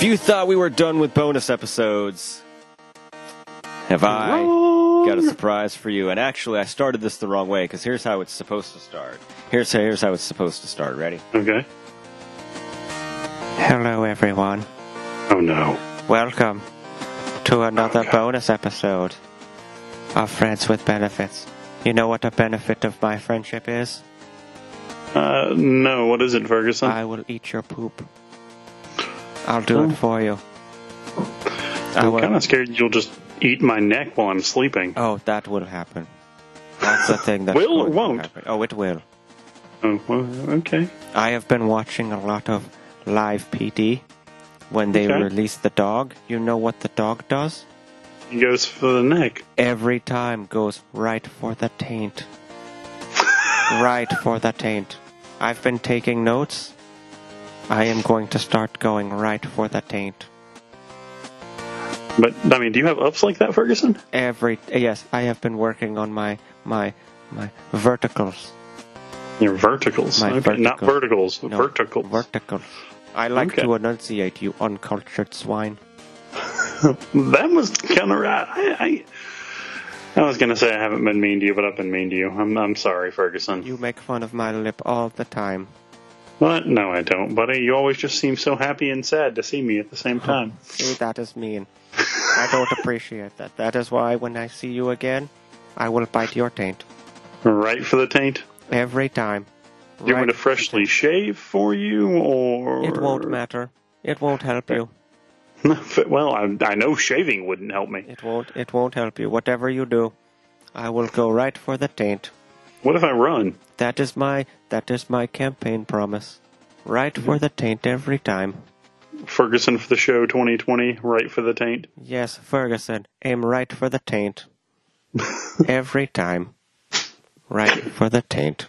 If you thought we were done with bonus episodes, have I got a surprise for you? And actually, I started this the wrong way because here's how it's supposed to start. Here's here's how it's supposed to start. Ready? Okay. Hello, everyone. Oh no. Welcome to another God. bonus episode of Friends with Benefits. You know what the benefit of my friendship is? Uh, no. What is it, Ferguson? I will eat your poop. I'll do Oh. it for you. I I'm kind of scared you'll just eat my neck while I'm sleeping. Oh, that will happen. That's the thing that Will or won't? Happen. Oh, it will. Oh, well, okay. I have been watching a lot of live PD. When they Okay. release the dog, you know what the dog does? He goes for the neck. every time goes right for the taint. right for the taint. I've been taking notes. I am going to start going right for the taint. But I mean, do you have ups like that, Ferguson? Every yes, I have been working on my my my verticals. Your verticals. Okay. Not verticals. verticals. No, verticals. Verticals. I like Okay. to enunciate, you uncultured swine. that was kind of right. I, I, I was gonna say I haven't been mean to you, but I've been mean to you. I'm, I'm sorry, Ferguson. You make fun of my lip all the time. But no, I don't, buddy. You always just seem so happy and sad to see me at the same time. See, that is mean. I don't appreciate that. That is why when I see you again, I will bite your taint. right for the taint. Every time. Do you want me to freshly shave for you, or It won't matter. It won't help you. well, I, I know shaving wouldn't help me. It won't. It won't help you. Whatever you do, I will go right for the taint. What if I run? That is my. That is my campaign promise. Right for the taint every time. Ferguson for the show 2020, right for the taint. Yes, Ferguson, aim right for the taint. every time. Right for the taint.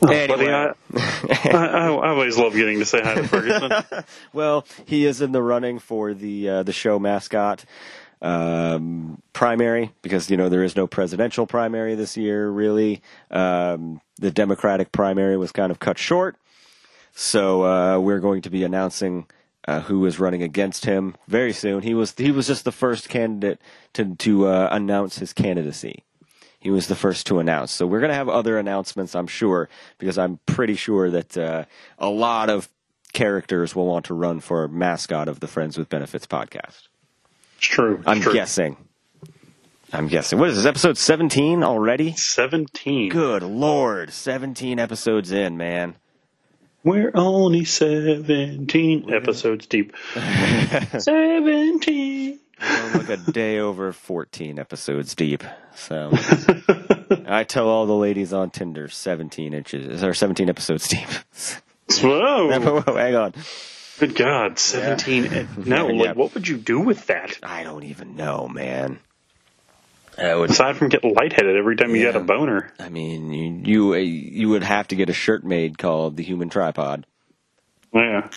Buddy, I, I, I, I always love getting to say hi to Ferguson. Well, he is in the running for the uh, the show mascot um, primary because you know there is no presidential primary this year. Really, um, the Democratic primary was kind of cut short, so uh, we're going to be announcing. Uh, who is running against him very soon? He was he was just the first candidate to to uh, announce his candidacy. He was the first to announce. So we're going to have other announcements, I'm sure, because I'm pretty sure that uh, a lot of characters will want to run for mascot of the Friends with Benefits podcast. It's true. It's I'm true. guessing. I'm guessing. What is this, episode 17 already? 17. Good lord, 17 episodes in, man. We're only 17 episodes deep. 17. We're like a day over 14 episodes deep. So I tell all the ladies on Tinder 17 inches or 17 episodes deep. Whoa. Whoa, hang on. Good God. 17. No, Yeah. like, what would you do with that? I don't even know, man. Would. Aside from get lightheaded every time you Yeah. get a boner. I mean, you you, uh, you would have to get a shirt made called the Human Tripod. Yeah.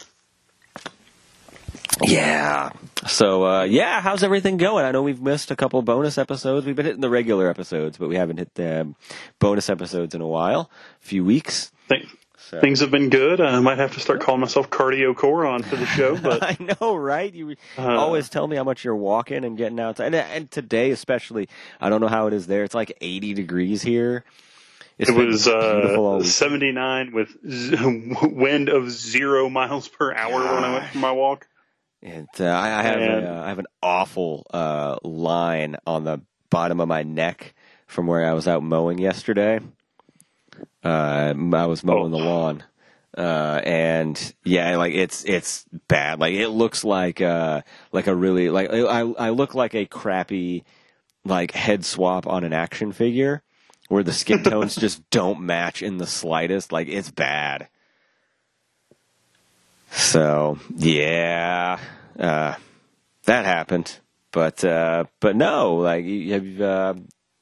Yeah. So uh, yeah, how's everything going? I know we've missed a couple bonus episodes. We've been hitting the regular episodes, but we haven't hit the bonus episodes in a while, a few weeks. Th- So. Things have been good. I might have to start calling myself Cardio Coron for the show, but I know, right? You Uh, always tell me how much you're walking and getting outside, and, and today especially. I don't know how it is there. It's like 80 degrees here. It's it was uh, 79 with z- wind of zero miles per hour when I went for my walk. And uh, I, I have And- a, uh, I have an awful uh, line on the bottom of my neck from where I was out mowing yesterday. Uh, I was mowing Oh. the lawn, uh, and yeah, like it's it's bad. Like it looks like uh like a really like I I look like a crappy like head swap on an action figure where the skin tones just don't match in the slightest. Like it's bad. So yeah, uh, that happened. But uh, but no, like you have uh,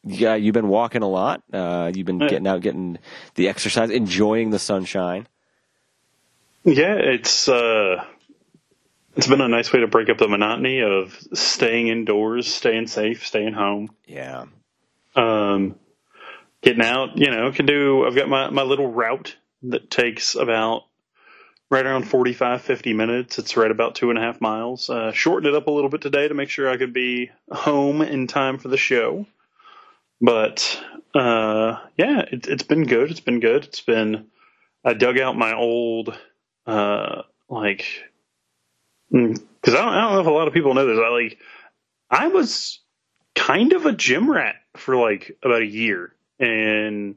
yeah, you've been walking a lot. Uh, you've been getting out, getting the exercise, enjoying the sunshine. Yeah, it's uh, it's been a nice way to break up the monotony of staying indoors, staying safe, staying home. Yeah, Um, getting out, you know, can do. I've got my my little route that takes about right around 45, 50 minutes. It's right about two and a half miles. Uh, shortened it up a little bit today to make sure I could be home in time for the show. But uh, yeah, it, has been good. It's been good. It's been. I dug out my old uh, like because mm, I don't, I don't know if a lot of people know this. I like I was kind of a gym rat for like about a year and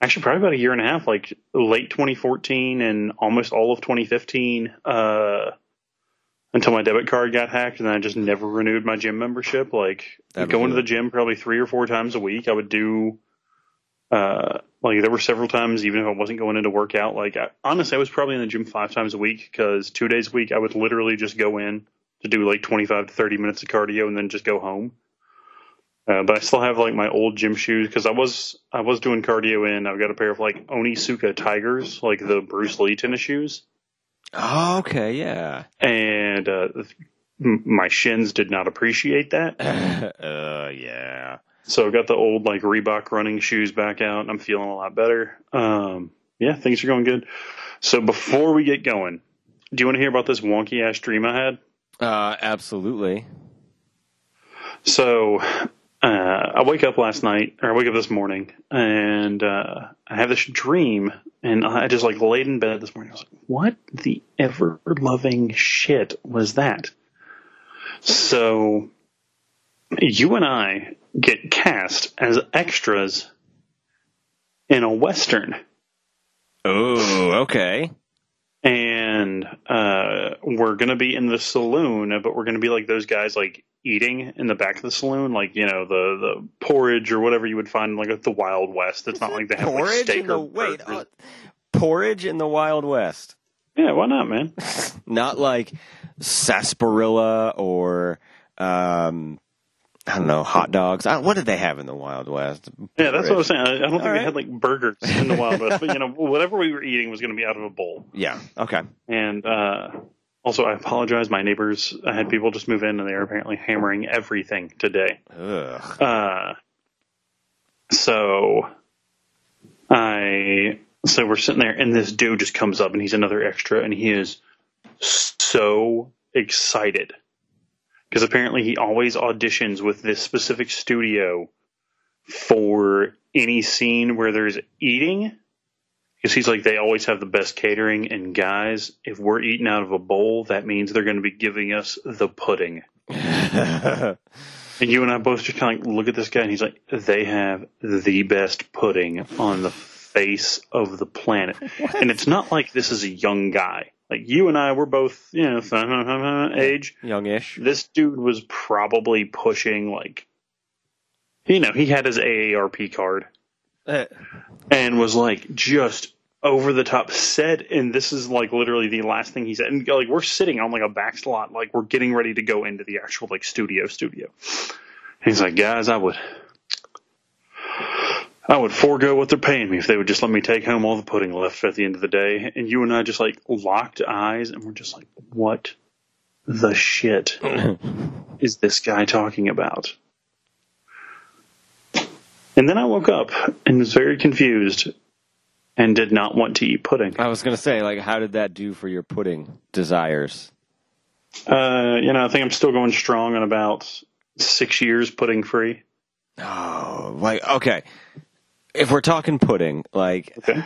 actually probably about a year and a half, like late 2014 and almost all of 2015, uh, until my debit card got hacked, and then I just never renewed my gym membership. Like going to the gym probably three or four times a week. I would do, uh, like there were several times, even if I wasn't going in to work out. Like I, honestly, I was probably in the gym five times a week because two days a week I would literally just go in to do like 25 to 30 minutes of cardio and then just go home. Uh, but I still have like my old gym shoes because I was I was doing cardio in. I've got a pair of like Onitsuka Tigers, like the Bruce Lee tennis shoes. Oh, okay, yeah. And uh, my shins did not appreciate that. uh, yeah. So I got the old like Reebok running shoes back out, I'm feeling a lot better. Um, yeah, things are going good. So before we get going, do you want to hear about this wonky ass dream I had? Uh, absolutely. So uh, I wake up last night, or I wake up this morning, and uh, I have this dream, and I just like laid in bed this morning. I was like, "What the ever loving shit was that?" So, you and I get cast as extras in a western. Oh, okay and uh, we're gonna be in the saloon, but we're gonna be like those guys like eating in the back of the saloon, like you know the the porridge or whatever you would find like at the Wild West. It's not like they have porridge like steak in the wait uh, porridge in the Wild West. Yeah, why not, man? not like sarsaparilla or um, I don't know, hot dogs. what did they have in the Wild West? Yeah, that's what I was saying. I, I don't think right. they had like burgers in the Wild West, but you know, whatever we were eating was going to be out of a bowl. Yeah. Okay. And uh, also, I apologize. My neighbors, I had people just move in, and they are apparently hammering everything today. Ugh. Uh, so I so we're sitting there, and this dude just comes up, and he's another extra, and he is so excited because apparently he always auditions with this specific studio for any scene where there's eating. Because he's like they always have the best catering. And guys if we're eating out of a bowl that means they're going to be giving us the pudding. And you and i both just kind of like look at this guy and he's like they have the best pudding on the face of the planet. What? and it's not like this is a young guy like you and I were both, you know, age. Youngish. This dude was probably pushing like, you know, he had his AARP card. Uh. And was like just over the top said, and this is like literally the last thing he said. And like we're sitting on like a back slot, like we're getting ready to go into the actual like studio studio. And he's like, guys, I would I would forego what they're paying me if they would just let me take home all the pudding left at the end of the day. And you and I just like locked eyes and we're just like, what the shit is this guy talking about? And then I woke up and was very confused and did not want to eat pudding. I was going to say, like, how did that do for your pudding desires? Uh, you know, I think I'm still going strong on about six years pudding free. Oh, like, okay if we're talking pudding, like okay.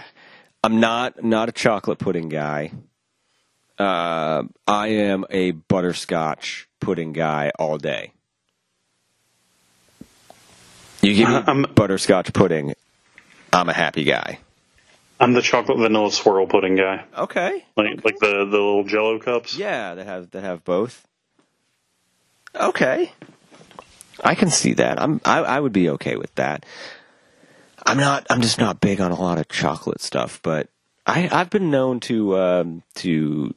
I'm not not a chocolate pudding guy. Uh, I am a butterscotch pudding guy all day. You give me I'm, butterscotch pudding, I'm a happy guy. I'm the chocolate vanilla swirl pudding guy. Okay. Like okay. like the the little Jello cups. Yeah, that have that have both. Okay. I can see that. I'm I, I would be okay with that. I'm not. I'm just not big on a lot of chocolate stuff, but I, I've been known to um, to,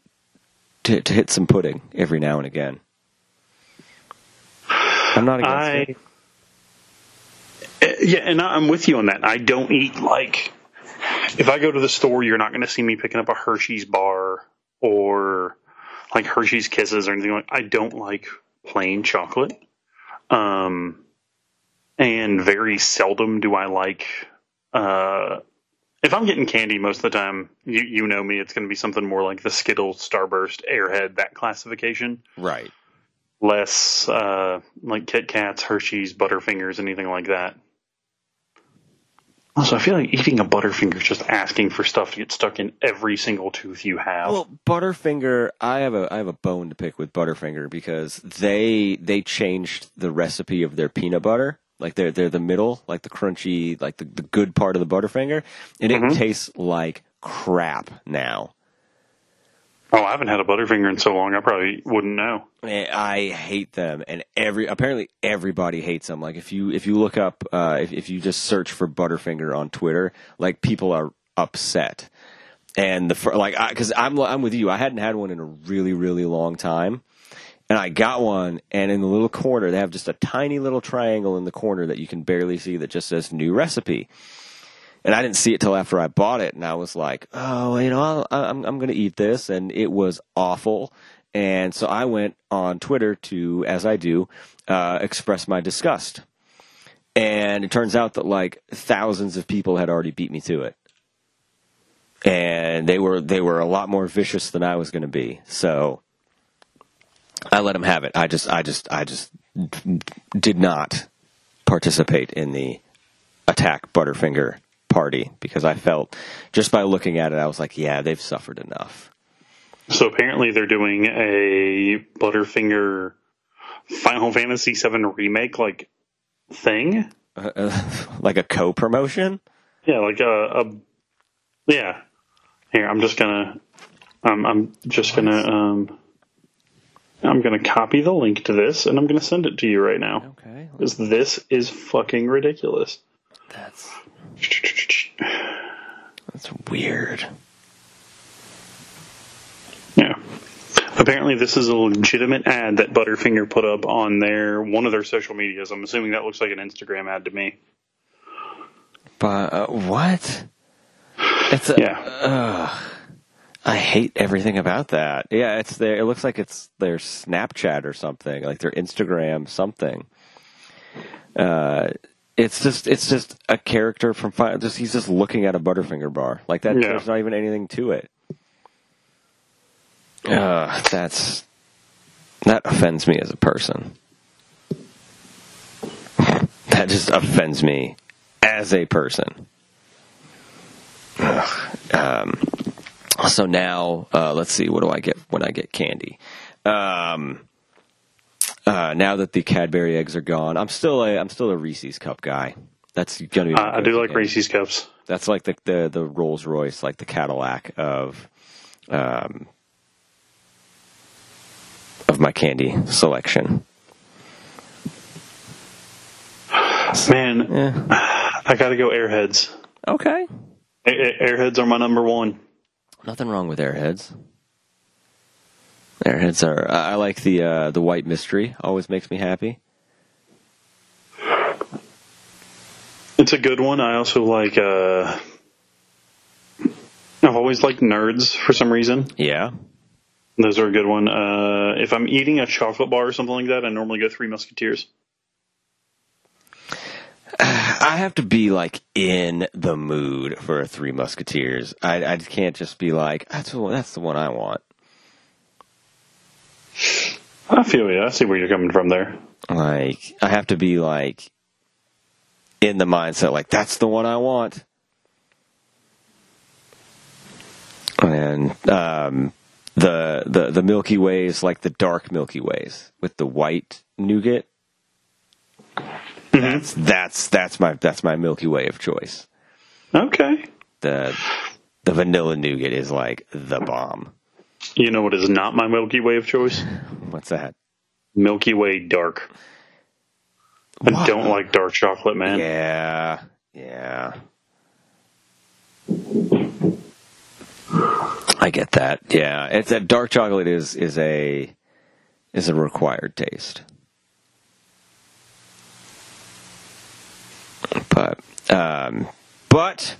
to to hit some pudding every now and again. I'm not against I, it. Eh, yeah, and I'm with you on that. I don't eat like if I go to the store, you're not going to see me picking up a Hershey's bar or like Hershey's Kisses or anything like. I don't like plain chocolate. Um, and very seldom do I like uh, if I'm getting candy most of the time, you you know me, it's going to be something more like the Skittles, Starburst, Airhead, that classification. Right. Less uh, like Kit Kats, Hershey's, Butterfingers, anything like that. Also, I feel like eating a Butterfinger is just asking for stuff to get stuck in every single tooth you have. Well, Butterfinger, I have a I have a bone to pick with Butterfinger because they they changed the recipe of their peanut butter. Like they're they're the middle, like the crunchy, like the, the good part of the Butterfinger, and it Mhm. tastes like crap now. oh, I haven't had a Butterfinger in so long, I probably wouldn't know. Eh, I hate them, and every apparently everybody hates them. Like if you if you look up uh, if if you just search for Butterfinger on Twitter, like people are upset. And the like because I'm I'm with you. I hadn't had one in a really really long time, and I got one. And in the little corner, they have just a tiny little triangle in the corner that you can barely see that just says new recipe. And I didn't see it till after I bought it, and I was like, "Oh, you know, I'll, I'm I'm going to eat this," and it was awful. And so I went on Twitter to, as I do, uh, express my disgust. And it turns out that like thousands of people had already beat me to it, and they were they were a lot more vicious than I was going to be. So I let them have it. I just I just I just did not participate in the attack Butterfinger party because I felt just by looking at it, I was like, yeah, they've suffered enough. So apparently they're doing a Butterfinger Final Fantasy VII remake like thing. like a co-promotion. Yeah, like a, a yeah. Here, I'm just gonna, um, I'm just gonna, um, I'm gonna copy the link to this and I'm gonna send it to you right now Okay, because this is fucking ridiculous. that's that's weird. Yeah. Apparently, this is a legitimate ad that Butterfinger put up on their one of their social medias. I'm assuming that looks like an Instagram ad to me. But uh, what? It's a, Yeah. Ugh. I hate everything about that. Yeah, it's their. It looks like it's their Snapchat or something, like their Instagram something. Uh, it's just it's just a character from just he's just looking at a Butterfinger bar like that. Yeah. There's not even anything to it. Uh, that's that offends me as a person. that just offends me as a person. Ugh. Um, so now, uh, let's see. What do I get when I get candy? Um, uh, now that the Cadbury eggs are gone, I'm still a I'm still a Reese's cup guy. That's gonna be. Uh, I do like. Reese's cups. That's like the the, the Rolls Royce, like the Cadillac of um, of my candy selection. Man, Yeah. I gotta go Airheads. Okay. Airheads are my number one. Nothing wrong with Airheads. Airheads are. I like the uh, the white mystery. Always makes me happy. It's a good one. I also like. uh I've always liked Nerds for some reason. Yeah. Those are a good one. Uh, if I'm eating a chocolate bar or something like that, I normally go Three Musketeers. I have to be like in the mood for a Three Musketeers. I I can't just be like that's the one, that's the one I want. I feel you. I see where you're coming from there. Like I have to be like in the mindset like that's the one I want. And um, the the the Milky Ways like the dark Milky Ways with the white nougat. That's that's that's my that's my Milky Way of choice. Okay. The the vanilla nougat is like the bomb. You know what is not my Milky Way of choice? What's that? Milky Way Dark. I don't like dark chocolate, man. Yeah, yeah. I get that. Yeah, it's that dark chocolate is is a is a required taste. But um, but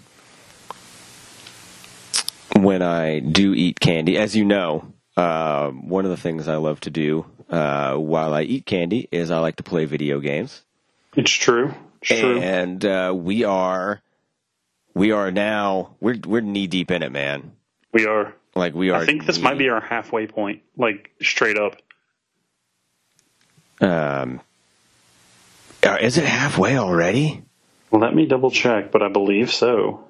when I do eat candy, as you know, uh, one of the things I love to do uh, while I eat candy is I like to play video games It's true. It's true. and uh, we are we are now we're we're knee deep in it, man. We are. Like we are. I think this might be our halfway point, like straight up. Um, uh, is it halfway already? Let me double check, but I believe so.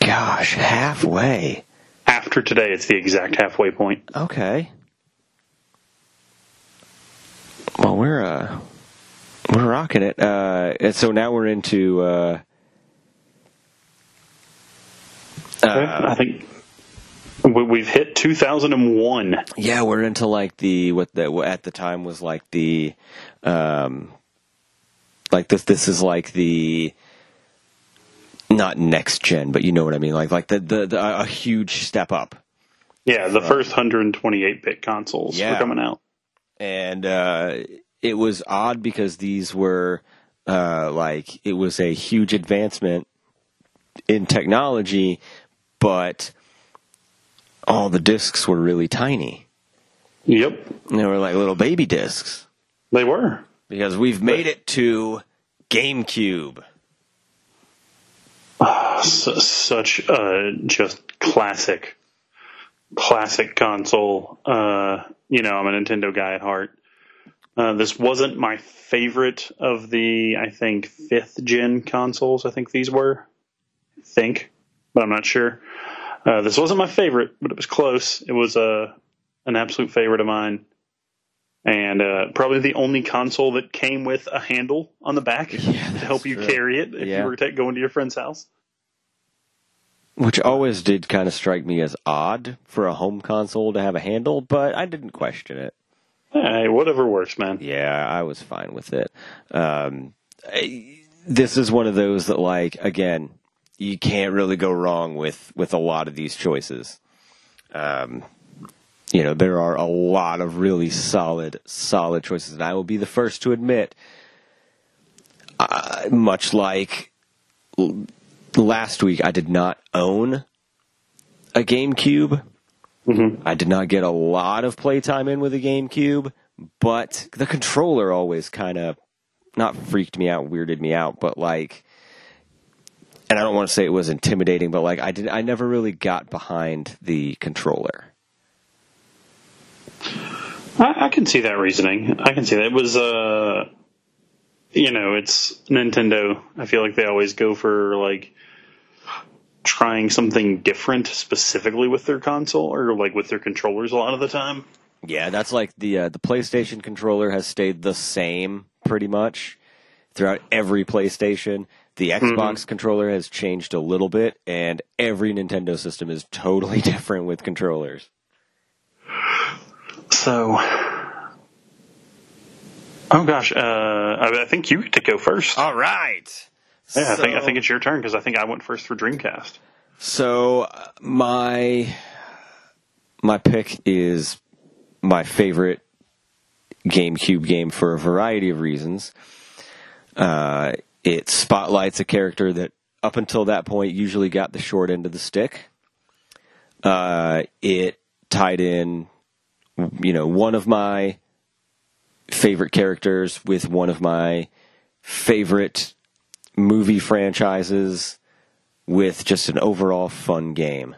Gosh, halfway. After today, it's the exact halfway point. Okay. Well, we're uh, we're rocking it. Uh, and so now we're into. Uh, I think we've hit 2001. Yeah, we're into like the what the what at the time was like the, um, like this. This is like the. Not next gen, but you know what I mean. Like like the the, the a huge step up. Yeah, the first 128 bit consoles Yeah. were coming out. and uh, it was odd because these were uh, like it was a huge advancement in technology, but all the discs were really tiny. Yep, They were like little baby discs they were. because we've made it to GameCube. S- such a just classic, classic console. Uh, you know, I'm a Nintendo guy at heart. Uh, this wasn't my favorite of the, I think, fifth gen consoles. I think these were. I think, but I'm not sure. Uh, this wasn't my favorite, but it was close. It was uh, an absolute favorite of mine. And uh, probably the only console that came with a handle on the back to help you true. carry it if Yeah. you were ta- going to your friend's house. Which always did kind of strike me as odd for a home console to have a handle, but I didn't question it. Hey, whatever works, man. Yeah, I was fine with it. Um, I- this is one of those that, like, again, you can't really go wrong with with a lot of these choices. Um, you know, there are a lot of really solid, solid choices, and I will be the first to admit, uh, much like l- last week, I did not own a GameCube. I did not get a lot of playtime in with a GameCube, but the controller always kind of not freaked me out, weirded me out, but like, and I don't want to say it was intimidating, but like I did, I never really got behind the controller. I, I can see that reasoning. I can see that. It was, uh, you know, it's Nintendo. I feel like they always go for like trying something different specifically with their console or like with their controllers a lot of the time. Yeah, that's like the uh, the PlayStation controller has stayed the same pretty much throughout every PlayStation. The Xbox controller has changed a little bit, and every Nintendo system is totally different with controllers. So, oh gosh, uh, I, I think you get to go first. All right. yeah, I think I think it's your turn because I think I went first for Dreamcast. So my my pick is my favorite GameCube game for a variety of reasons. Uh, it spotlights a character that up until that point usually got the short end of the stick. Uh, it tied in, you know, one of my favorite characters with one of my favorite movie franchises with just an overall fun game.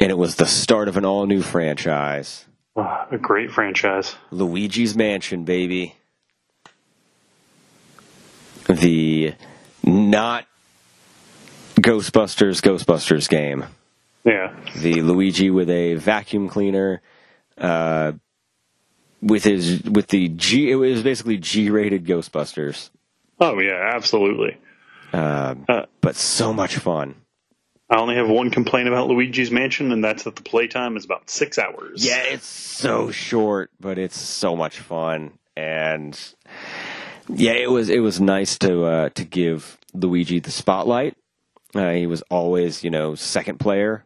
And it was the start of an all new franchise. Oh, a great franchise. Luigi's Mansion, baby. The not Ghostbusters Ghostbusters game. Yeah, The Luigi with a vacuum cleaner, uh, with his with the G. It was basically G-rated Ghostbusters, Oh yeah, absolutely. Um Uh, but so much fun. I only have one complaint about Luigi's Mansion, and that's that the playtime is about six hours. Yeah, it's so short, but it's so much fun, and yeah, it was it was nice to uh, to give Luigi the spotlight. Uh, he was always, you know, second player,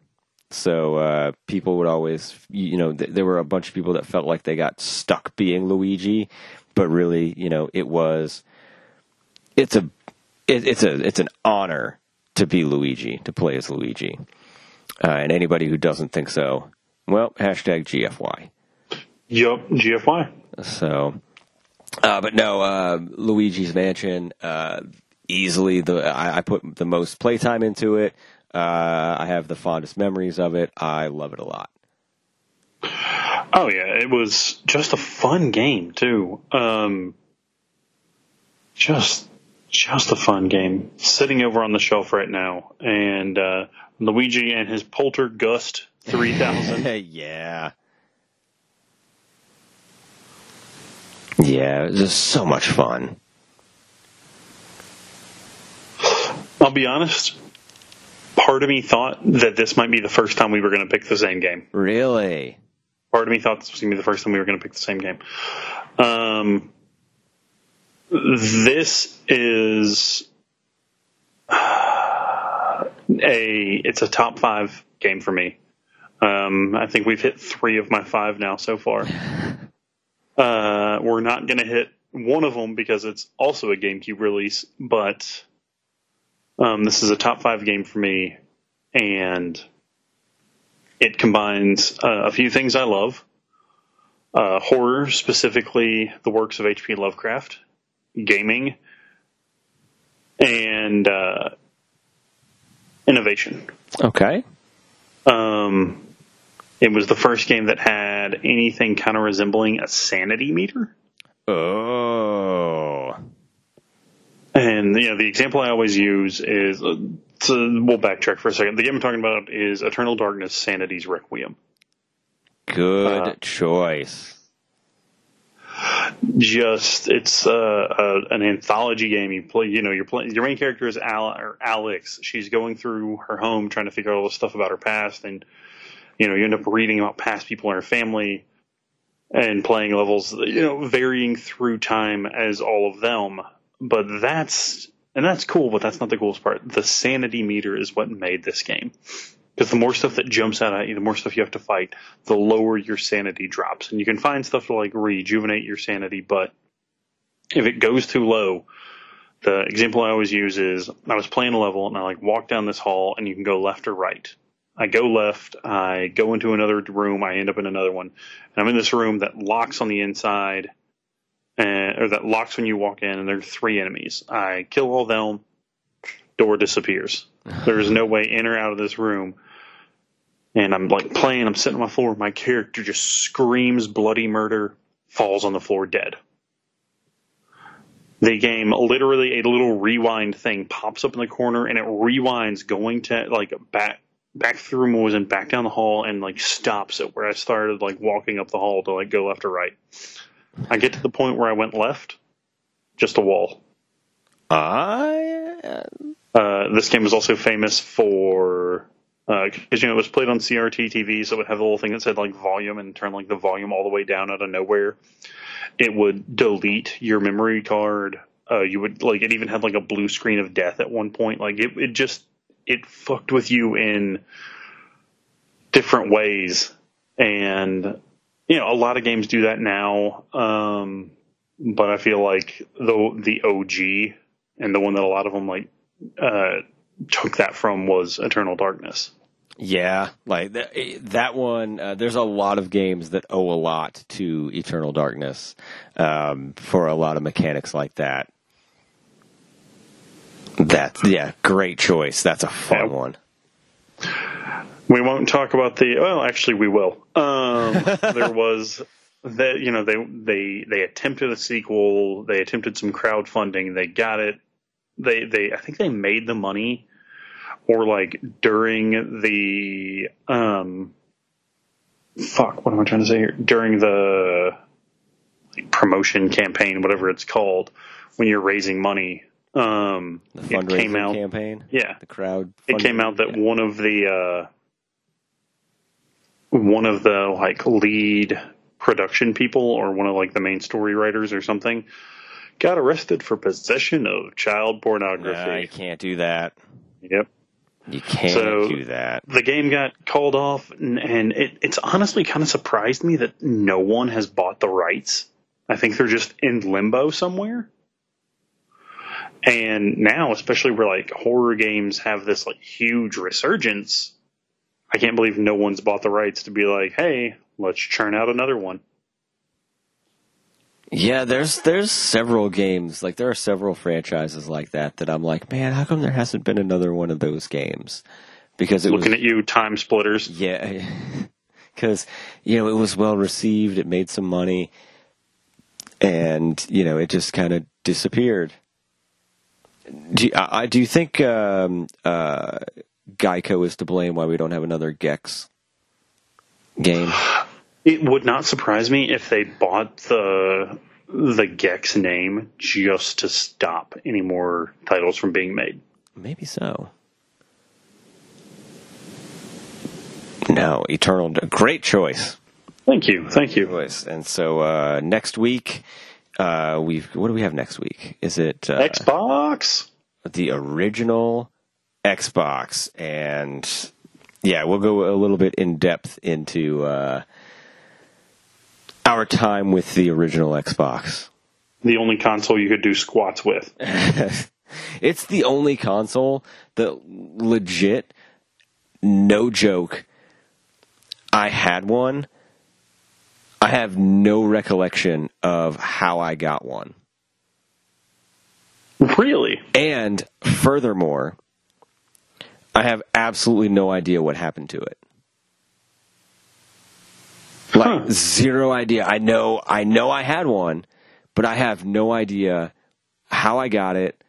so uh, people would always, you know, th- there were a bunch of people that felt like they got stuck being Luigi, but really, you know, it was it's a it, it's a it's an honor to be Luigi to play as Luigi, uh, and anybody who doesn't think so, well, hashtag GFY. Yup, GFY. So, uh, but no, uh, Luigi's Mansion, uh, easily the I, I put the most playtime into it. Uh, I have the fondest memories of it. I love it a lot. Oh yeah, it was just a fun game too. Um, just just a fun game. Sitting over on the shelf right now, and uh, Luigi and his Poltergust three thousand. yeah. Yeah, it was just so much fun. I'll be honest. Part of me thought that this might be the first time we were going to pick the same game. Really? Part of me thought this was going to be the first time we were going to pick the same game. Um, this is a it's a top five game for me. Um, I think we've hit three of my five now so far. Uh, we're not going to hit one of them because it's also a GameCube release, but um, this is a top five game for me, and it combines uh, a few things I love uh, horror, specifically the works of H.P. Lovecraft, gaming, and uh, innovation. Okay. Um, it was the first game that had anything kind of resembling a sanity meter. Oh. And you know, the example I always use is uh, so we'll backtrack for a second. The game I'm talking about is Eternal Darkness: Sanity's Requiem. Good Uh, choice. Just it's uh, uh, an anthology game. You play, you know, you're playing. Your main character is Al or Alex. She's going through her home trying to figure out all the stuff about her past, and you know, you end up reading about past people in her family and playing levels, you know, varying through time as all of them. But that's and that's cool, but that's not the coolest part. The sanity meter is what made this game. Because the more stuff that jumps out at you, the more stuff you have to fight, the lower your sanity drops. And you can find stuff to like rejuvenate your sanity, but if it goes too low, the example I always use is I was playing a level and I like walk down this hall and you can go left or right. I go left, I go into another room, I end up in another one. And I'm in this room that locks on the inside and or that locks when you walk in and there are three enemies. I kill all them, door disappears. There is no way in or out of this room. And I'm like playing, I'm sitting on my floor, my character just screams bloody murder, falls on the floor dead. The game literally a little rewind thing pops up in the corner and it rewinds going to like back back through was in, back down the hall, and like stops it where I started like walking up the hall to like go left or right. I get to the point where I went left, just a wall. I Uh, this game was also famous for because you know it was played on CRT TV, so it would have a little thing that said like volume and turn like the volume all the way down out of nowhere. It would delete your memory card. Uh, you would like it even had like a blue screen of death at one point. Like it, it just it fucked with you in different ways, and you know a lot of games do that now. Um, but I feel like the the OG and the one that a lot of them like uh, took that from was Eternal Darkness. Yeah, like that, that one. Uh, there's a lot of games that owe a lot to Eternal Darkness um, for a lot of mechanics like that. That's yeah, great choice. That's a fun Yeah. one. We won't talk about the. Well, actually, we will. Um, there was that you know they they they attempted a sequel. They attempted some crowdfunding. They got it. They they I think they made the money, or like during the um. Fuck! What am I trying to say here? During the like, promotion campaign, whatever it's called, when you're raising money, um, The it fundraising came out. campaign, Yeah, the crowd. it came out that yeah. one of the uh, one of the like lead production people or one of like the main story writers or something got arrested for possession of child pornography. you can't do that. Yep. You can't So- do that. The game got called off, and, and it, it's honestly kind of surprised me that no one has bought the rights. I think they're just in limbo somewhere. And now, especially where like horror games have this like huge resurgence, I can't believe no one's bought the rights to be like, hey, let's churn out another one. Yeah, there's there's several games like there are several franchises like that that I'm like, man, how come there hasn't been another one of those games? Because it Looking was at you, TimeSplitters. yeah, because you know it was well received, it made some money, and you know it just kind of disappeared. Do you, I, I- do you think um, uh, Geico is to blame why we don't have another Gex game? It would not surprise me if they bought the the Gex name just to stop any more titles from being made. Maybe so. No, Eternal. Great choice. Thank you, thank you. Choice. And so uh, next week, uh, we've what do we have next week? Is it uh, Xbox. The original Xbox? And yeah, we'll go a little bit in depth into uh, our time with the original Xbox. The only console you could do squats with. it's the only console that legit, no joke, I had one. I have no recollection of how I got one. Really? And furthermore, I have absolutely no idea what happened to it. Like Huh. zero idea. I know I know I had one, but I have no idea how I got it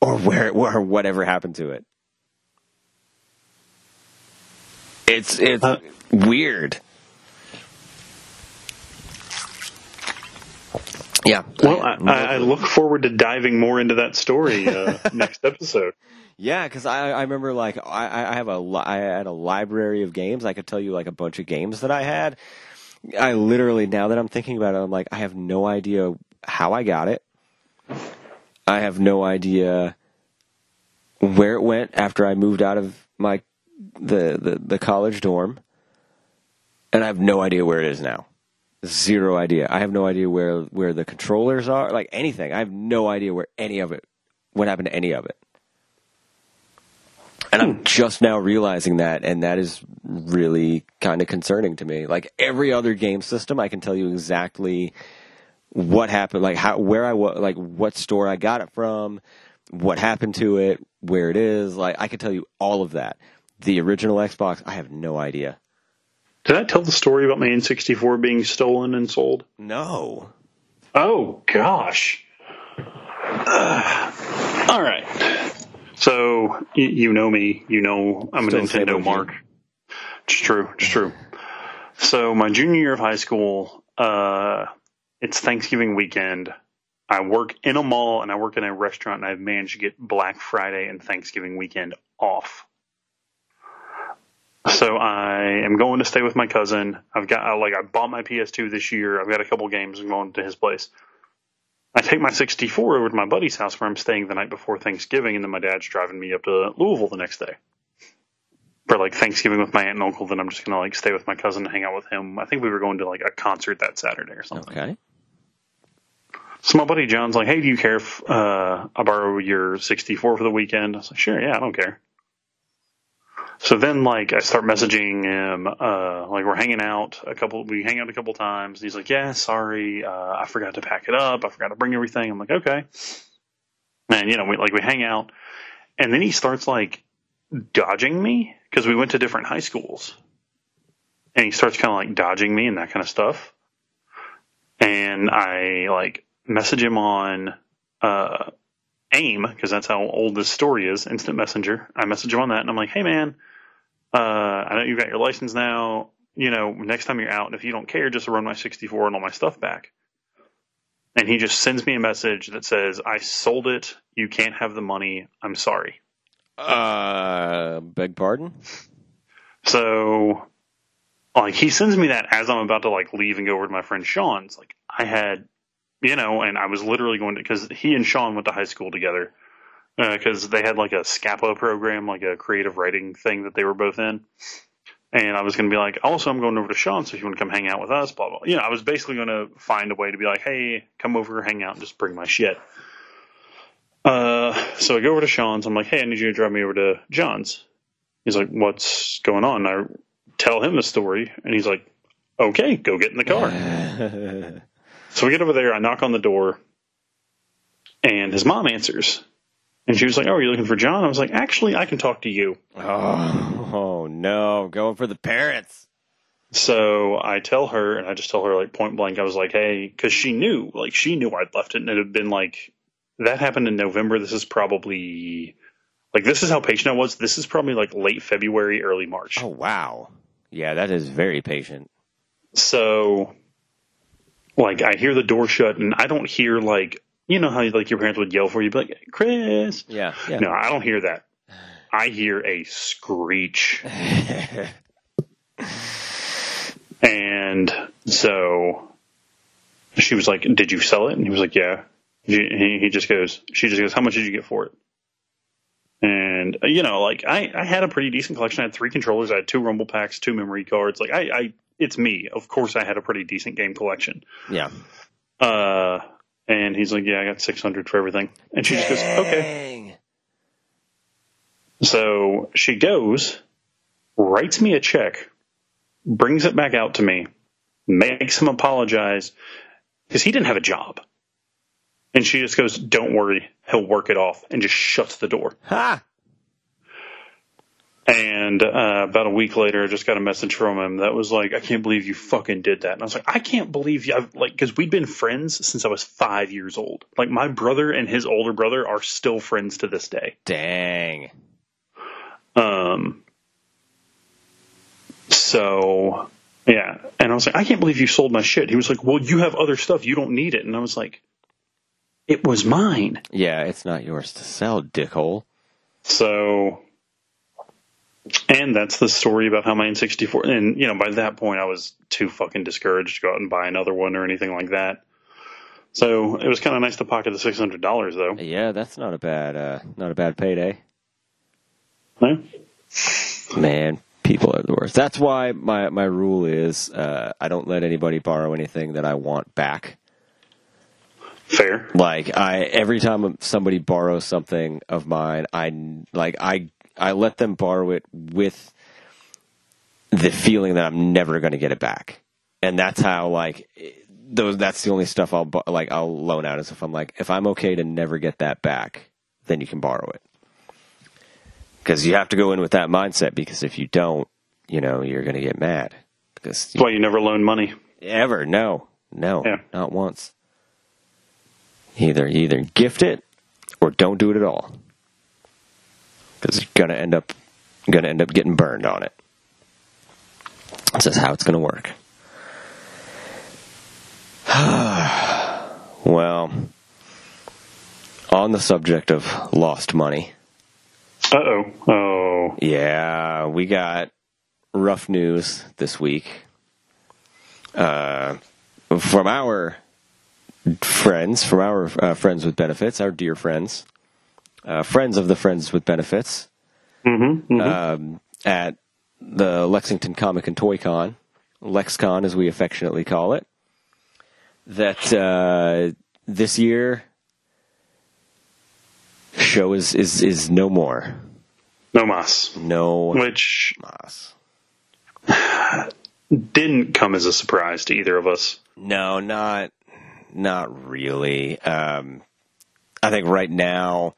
or where it or whatever happened to it. It's it's Uh, weird. Yeah. Well, I, I, I look forward to diving more into that story uh, next episode. Yeah, because I, I remember like I, I have a li- I had a library of games. I could tell you like a bunch of games that I had. I literally now that I'm thinking about it, I'm like I have no idea how I got it. I have no idea where it went after I moved out of my the the, the college dorm, and I have no idea where it is now. Zero idea. I have no idea where where the controllers are. Like anything, I have no idea where any of it. What happened to any of it? And I'm hmm. just now realizing that, and that is really kind of concerning to me. Like every other game system, I can tell you exactly what happened, like how, where I was, like what store I got it from, what happened to it, where it is. Like I can tell you all of that. The original Xbox, I have no idea. Did I tell the story about my N64 being stolen and sold? No. Oh gosh. Ugh. all right. So you, you know me. You know I'm Still a Nintendo mark. It's true. It's true. So my junior year of high school, uh, it's Thanksgiving weekend. I work in a mall and I work in a restaurant, and I've managed to get Black Friday and Thanksgiving weekend off. So I am going to stay with my cousin. I've got I, like I bought my PS2 this year. I've got a couple games. I'm going to his place. I take my 64 over to my buddy's house where I'm staying the night before Thanksgiving, and then my dad's driving me up to Louisville the next day for like Thanksgiving with my aunt and uncle. Then I'm just gonna like stay with my cousin and hang out with him. I think we were going to like a concert that Saturday or something. Okay. So my buddy John's like, "Hey, do you care if uh, I borrow your 64 for the weekend?" I was like, "Sure, yeah, I don't care." So then, like, I start messaging him. Uh, like, we're hanging out a couple. We hang out a couple times. And he's like, "Yeah, sorry, uh, I forgot to pack it up. I forgot to bring everything." I'm like, "Okay." And you know, we like we hang out, and then he starts like dodging me because we went to different high schools, and he starts kind of like dodging me and that kind of stuff. And I like message him on uh, AIM because that's how old this story is. Instant Messenger. I message him on that, and I'm like, "Hey, man, uh, I know you got your license now. You know, next time you're out, if you don't care, just run my 64 and all my stuff back." And he just sends me a message that says, "I sold it. You can't have the money. I'm sorry." Uh, beg pardon? So, like, he sends me that as I'm about to like leave and go over to my friend Sean's. Like, I had, you know, and I was literally going to because he and Sean went to high school together because they had like a SCAPA program, like a creative writing thing that they were both in. And I was going to be like, also, I'm going over to Sean, so if you want to come hang out with us, blah blah. You know, I was basically going to find a way to be like, hey, come over, hang out, and just bring my shit. Uh, so I go over to Sean's. I'm like, hey, I need you to drive me over to John's. He's like, what's going on? I tell him the story, and he's like, okay, go get in the car. So we get over there. I knock on the door, and his mom answers. And she was like, "Oh, are you looking for John?" I was like, "Actually, I can talk to you." Oh, oh no, going for the parents. So I tell her, and I just tell her like point blank. I was like, "Hey," because she knew, like she knew I'd left it, and it had been like that happened in November. This is probably like this is how patient I was. This is probably like late February, early March. Oh wow, yeah, that is very patient. So, like, I hear the door shut, and I don't hear like you know how like your parents would yell for you, be like, "Chris." Yeah, yeah. No, I don't hear that. I hear a screech. And so she was like, "Did you sell it?" And he was like, "Yeah." He, he just goes, she just goes, "How much did you get for it?" And you know, like I, I had a pretty decent collection. I had three controllers, I had two Rumble Paks, two memory cards. Like I, I, it's me. Of course, I had a pretty decent game collection. yeah. Uh, and he's like, "Yeah, I got six hundred for everything." And she just goes, "Okay." So she goes, writes me a check, brings it back out to me, makes him apologize because he didn't have a job. And she just goes, Don't worry, he'll work it off, and just shuts the door. Ha! And uh, about a week later, I just got a message from him that was like, I can't believe you fucking did that. And I was like, I can't believe you. I've, like, because we'd been friends since I was five years old. Like, my brother and his older brother are still friends to this day. Dang. Um, so yeah, and I was like, I can't believe you sold my shit. He was like, Well, you have other stuff. You don't need it. And I was like, It was mine. Yeah, it's not yours to sell, dickhole. So, and that's the story about how my N64. And you know, by that point, I was too fucking discouraged to go out and buy another one or anything like that. So it was kind of nice to pocket the six hundred dollars, though. Yeah, that's not a bad, uh, not a bad payday. Yeah. Man, people are the worst. That's why my my rule is uh, I don't let anybody borrow anything that I want back. Fair. Like I every time somebody borrows something of mine, I like I I let them borrow it with the feeling that I'm never going to get it back. And that's how like those that's the only stuff I'll like I'll loan out is if I'm like if I'm okay to never get that back, then you can borrow it. Cuz you have to go in with that mindset because if you don't, you know, you're going to get mad. Because That's why you never loan money. Ever? No, no, Yeah. not once. Either either gift it or don't do it at all, because you're gonna end up gonna end up getting burned on it. This is how it's gonna work. well, on the subject of lost money, Uh oh. Oh. yeah, we got rough news this week uh, from our friends, from our uh, friends with benefits, our dear friends, uh, friends of the friends with benefits Mm-hmm. um, at the Lexington Comic and Toy Con, LexCon as we affectionately call it, that uh, this year show is, is, is no more. no mas. No Which mas. didn't come as a surprise to either of us. No, not not really. Um, I think right now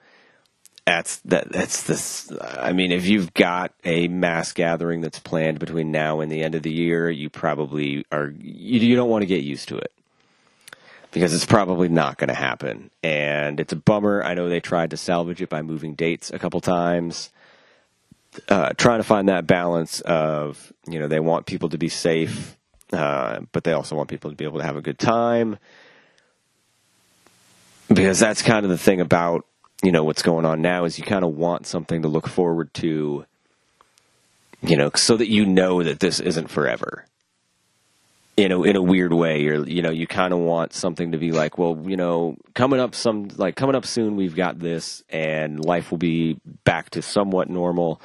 that's that that's this. I mean, if you've got a mass gathering that's planned between now and the end of the year, you probably are. You, you don't want to get used to it because it's probably not going to happen, and it's a bummer. I know they tried to salvage it by moving dates a couple times. Uh, trying to find that balance of you know they want people to be safe, uh, but they also want people to be able to have a good time because that's kind of the thing about you know what's going on now is you kind of want something to look forward to you know so that you know that this isn't forever. In a in a weird way you're you know you kind of want something to be like well you know coming up some like coming up soon we've got this and life will be back to somewhat normal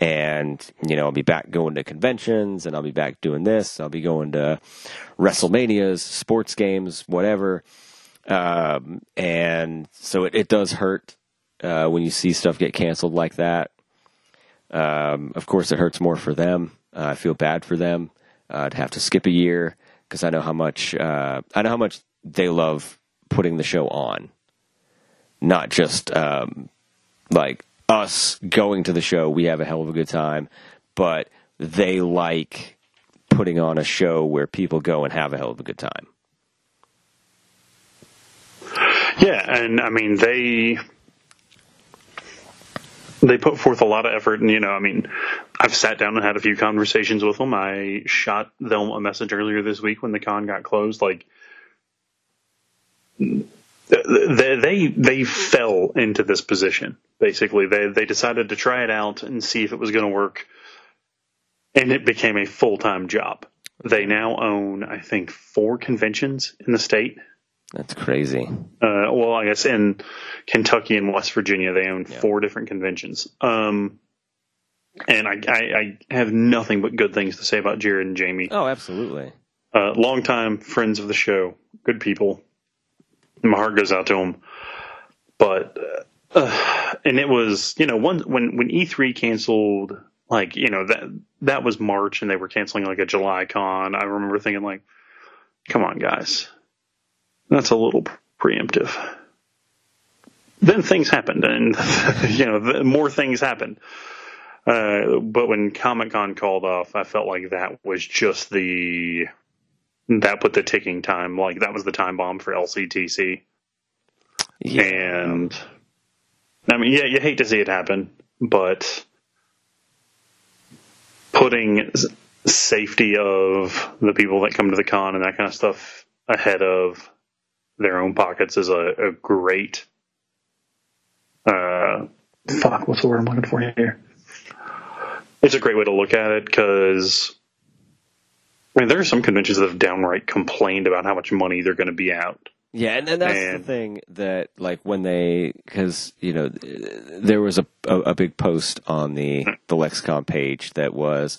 and you know I'll be back going to conventions and I'll be back doing this. I'll be going to WrestleManias sports games whatever um, and so it, it does hurt uh, when you see stuff get canceled like that. Um, of course, it hurts more for them. Uh, I feel bad for them uh, to have to skip a year because I know how much uh, I know how much they love putting the show on, not just um, like us going to the show. We have a hell of a good time, but they like putting on a show where people go and have a hell of a good time. Yeah, and I mean they they put forth a lot of effort, and you know, I mean, I've sat down and had a few conversations with them. I shot them a message earlier this week when the con got closed. Like they they they fell into this position basically. They they decided to try it out and see if it was going to work, and it became a full time job. They now own, I think, four conventions in the state. That's crazy. Uh, well, I guess in Kentucky and West Virginia, they own yeah. four different conventions. Um, and I, I, I, have nothing but good things to say about Jared and Jamie. Oh, absolutely. Uh, longtime friends of the show, good people. My heart goes out to them. But, uh, and it was, you know, one, when, when E3 canceled, like, you know, that, that was March and they were canceling like a July con. I remember thinking like, come on guys that's a little preemptive. Then things happened, and you know more things happened. Uh, but when Comic Con called off, I felt like that was just the that put the ticking time. Like that was the time bomb for LCTC. Yeah. And I mean, yeah, you hate to see it happen, but putting safety of the people that come to the con and that kind of stuff ahead of their own pockets is a, a great uh, fuck. What's the word I'm looking for here? It's a great way to look at it because I mean there are some conventions that have downright complained about how much money they're going to be out. Yeah, and, and that's and, the thing that like when they because you know there was a, a, a big post on the the lexicon page that was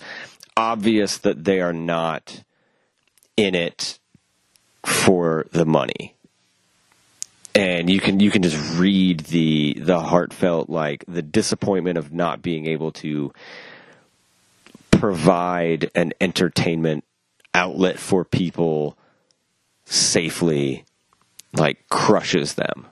obvious that they are not in it for the money and you can you can just read the the heartfelt like the disappointment of not being able to provide an entertainment outlet for people safely like crushes them.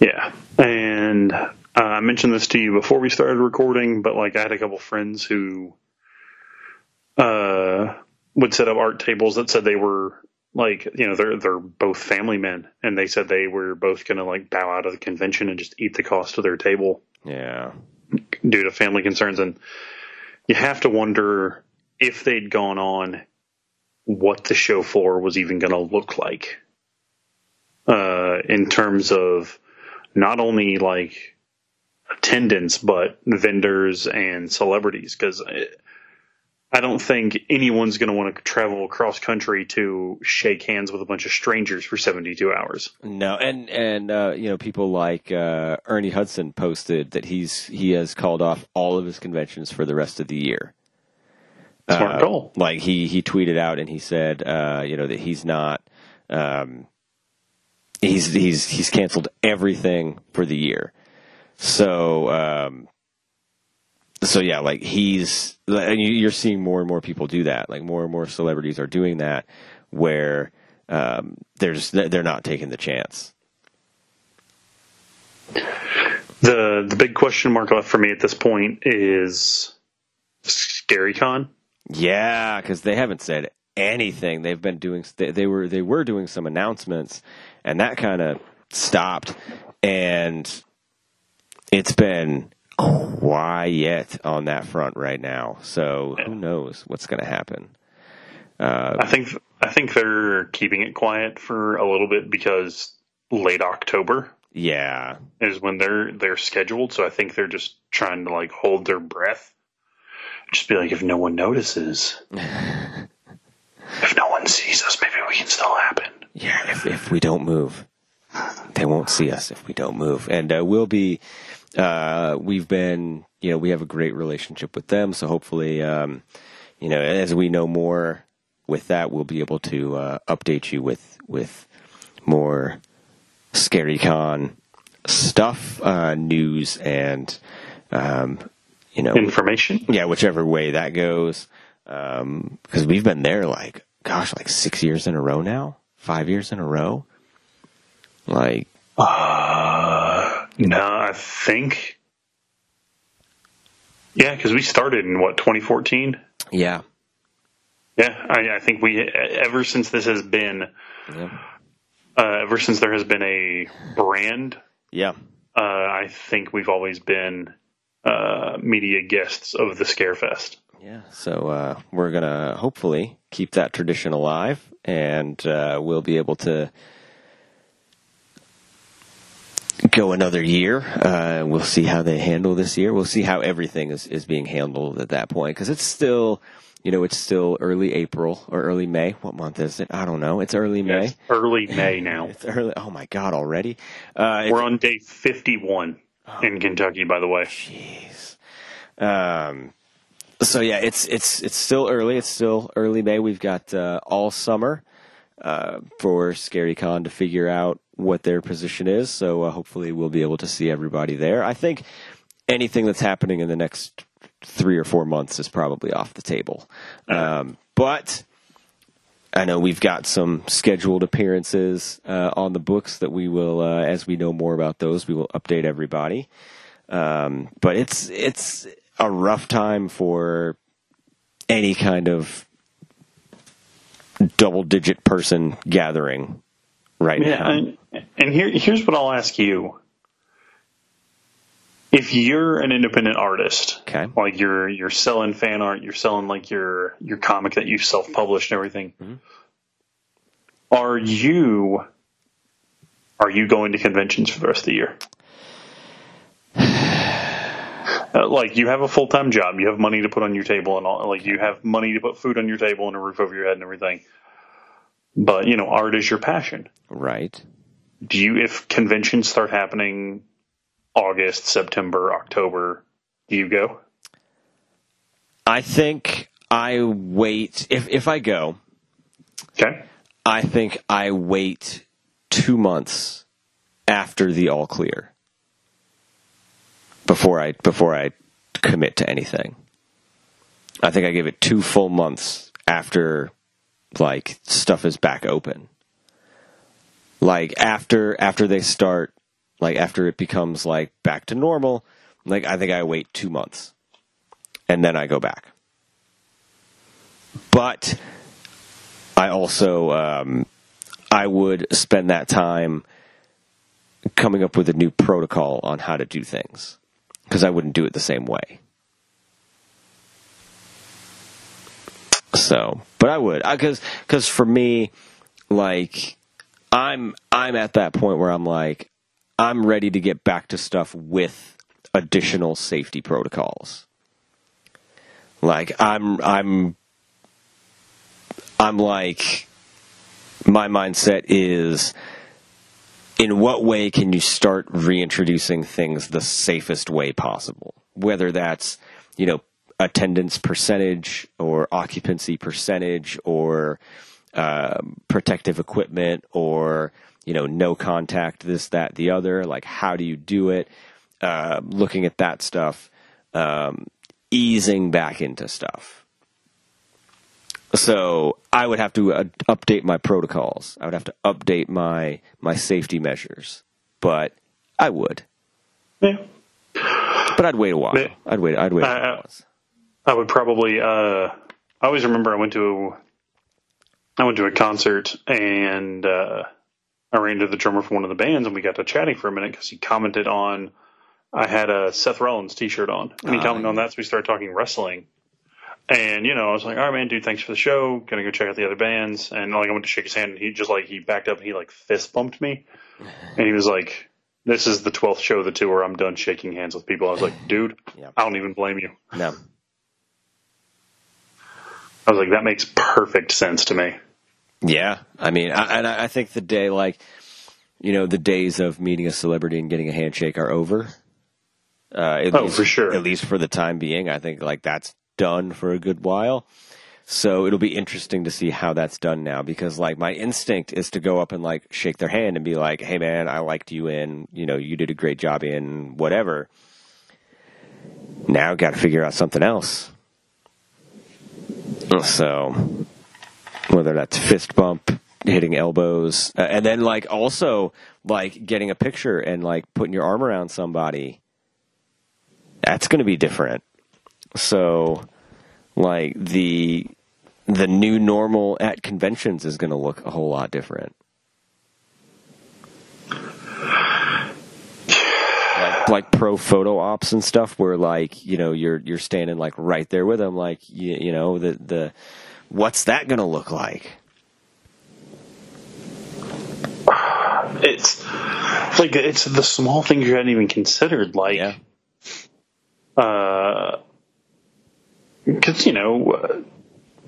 Yeah. And uh, i mentioned this to you before we started recording but like i had a couple friends who uh would set up art tables that said they were like you know they're they're both family men and they said they were both going to like bow out of the convention and just eat the cost of their table. Yeah. Due to family concerns and you have to wonder if they'd gone on what the show floor was even going to look like. Uh, in terms of not only like attendance but vendors and celebrities because I don't think anyone's going to want to travel across country to shake hands with a bunch of strangers for 72 hours. No, and and uh, you know people like uh, Ernie Hudson posted that he's he has called off all of his conventions for the rest of the year. Smart uh, goal. Like he he tweeted out and he said uh, you know that he's not um, he's he's he's canceled everything for the year. So um, so yeah, like he's, and you're seeing more and more people do that. Like more and more celebrities are doing that, where um, there's they're not taking the chance. The the big question mark left for me at this point is ScaryCon. Yeah, because they haven't said anything. They've been doing they, they were they were doing some announcements, and that kind of stopped, and it's been quiet on that front right now. So who knows what's going to happen? Uh, I think I think they're keeping it quiet for a little bit because late October, yeah, is when they're they're scheduled. So I think they're just trying to like hold their breath. Just be like, if no one notices, if no one sees us, maybe we can still happen. Yeah, if if we don't move, they won't see us if we don't move, and uh, we'll be uh, we've been, you know, we have a great relationship with them. So hopefully, um, you know, as we know more with that, we'll be able to uh, update you with with more scary con stuff, uh, news, and um, you know, information. Yeah, whichever way that goes. because um, we've been there like gosh, like six years in a row now, five years in a row. Like, uh, no, I think, yeah, because we started in what 2014. Yeah, yeah, I, I, think we ever since this has been, yeah. uh, ever since there has been a brand. Yeah, uh, I think we've always been uh, media guests of the Scarefest. Yeah, so uh, we're gonna hopefully keep that tradition alive, and uh, we'll be able to go another year. Uh, we'll see how they handle this year. We'll see how everything is, is being handled at that point because it's still, you know, it's still early April or early May. What month is it? I don't know. It's early May. It's early May now. it's early. Oh my God! Already. Uh, We're on day fifty-one oh, in Kentucky, by the way. Jeez. Um, so yeah, it's it's it's still early. It's still early May. We've got uh, all summer uh, for Scary Con to figure out what their position is. So uh, hopefully we'll be able to see everybody there. I think anything that's happening in the next three or four months is probably off the table. Um, but I know we've got some scheduled appearances uh, on the books that we will, uh, as we know more about those, we will update everybody. Um, but it's it's a rough time for any kind of double digit person gathering right yeah, now. And, and here, here's what I'll ask you. If you're an independent artist, okay. like you're you're selling fan art, you're selling like your your comic that you self published and everything, mm-hmm. are you are you going to conventions for the rest of the year? Uh, like you have a full time job, you have money to put on your table, and all. Like you have money to put food on your table and a roof over your head and everything. But you know, art is your passion, right? Do you, if conventions start happening, August, September, October, do you go? I think I wait. If if I go, okay. I think I wait two months after the all clear before I before I commit to anything. I think I give it two full months after like stuff is back open. Like after after they start like after it becomes like back to normal, like I think I wait 2 months and then I go back. But I also um, I would spend that time coming up with a new protocol on how to do things because I wouldn't do it the same way. So, but I would, because because for me, like I'm I'm at that point where I'm like I'm ready to get back to stuff with additional safety protocols. Like I'm I'm I'm like my mindset is in what way can you start reintroducing things the safest way possible? Whether that's, you know, attendance percentage or occupancy percentage or uh, protective equipment or, you know, no contact, this, that, the other. Like, how do you do it? Uh, looking at that stuff, um, easing back into stuff. So I would have to uh, update my protocols. I would have to update my my safety measures. But I would. Yeah. But I'd wait a while. I'd wait. I'd wait. I would probably. Uh, I always remember I went to. I went to a concert and uh, I ran into the drummer for one of the bands and we got to chatting for a minute because he commented on. I had a Seth Rollins T-shirt on, and he commented on that. So we started talking wrestling, and you know, I was like, "All right, man, dude, thanks for the show. Gonna go check out the other bands." And like, I went to shake his hand, and he just like he backed up and he like fist bumped me, and he was like, "This is the twelfth show of the tour. I'm done shaking hands with people." I was like, "Dude, yeah. I don't even blame you." No. I was like, "That makes perfect sense to me." Yeah, I mean, I, and I think the day, like, you know, the days of meeting a celebrity and getting a handshake are over. Uh, oh, least, for sure. At least for the time being, I think like that's done for a good while. So it'll be interesting to see how that's done now because like my instinct is to go up and like shake their hand and be like, "Hey man, I liked you in, you know, you did a great job in whatever." Now got to figure out something else. So whether that's fist bump, hitting elbows, uh, and then like also like getting a picture and like putting your arm around somebody. That's going to be different. So like the the new normal at conventions is going to look a whole lot different. Like, pro photo ops and stuff, where like you know you're you're standing like right there with them, like you, you know the the what's that going to look like? It's like it's the small things you hadn't even considered, like Yeah. uh, because you know,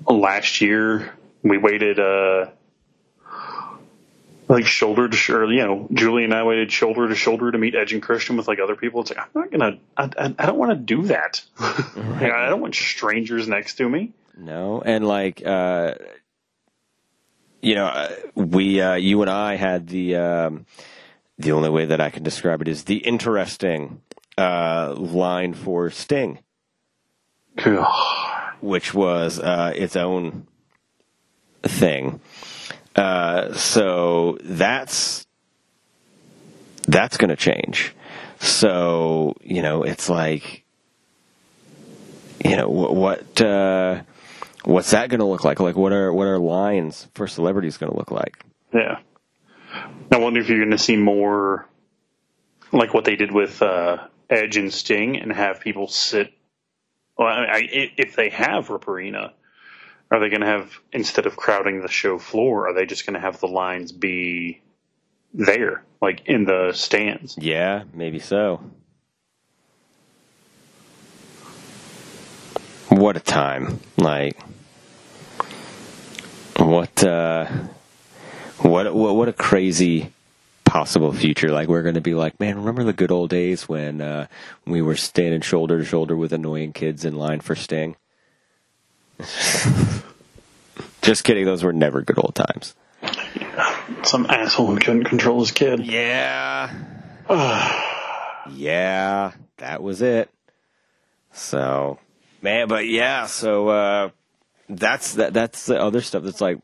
uh, last year we waited uh, like shoulder to shoulder. You know, Julie and I waited shoulder to shoulder to meet Edge and Christian with like other people. It's like I'm not gonna. I, don't want to do that. Like, I don't want strangers next to me. No, and like uh, you know, uh, we uh, you and I had the um, the only way that I can describe it is the interesting uh, line for Sting, which was uh, its own thing. Uh, so that's that's going to change. So you know, it's like you know what. what uh, What's that going to look like? Like, what are what are lines for celebrities going to look like? Yeah. I wonder if you're going to see more like what they did with uh, Edge and Sting and have people sit. Well, I, I, if they have Rupp Arena, are they going to have, instead of crowding the show floor, are they just going to have the lines be there, like in the stands? Yeah, maybe so. What a time! Like, what uh, what what what a crazy possible future. Like, we're going to be like, man, remember the good old days when uh, we were standing shoulder to shoulder with annoying kids in line for Sting? Just kidding. Those were never good old times. Some asshole who couldn't control his kid. Yeah. yeah, that was it. So, man, but yeah, so uh that's that that's the other stuff that's like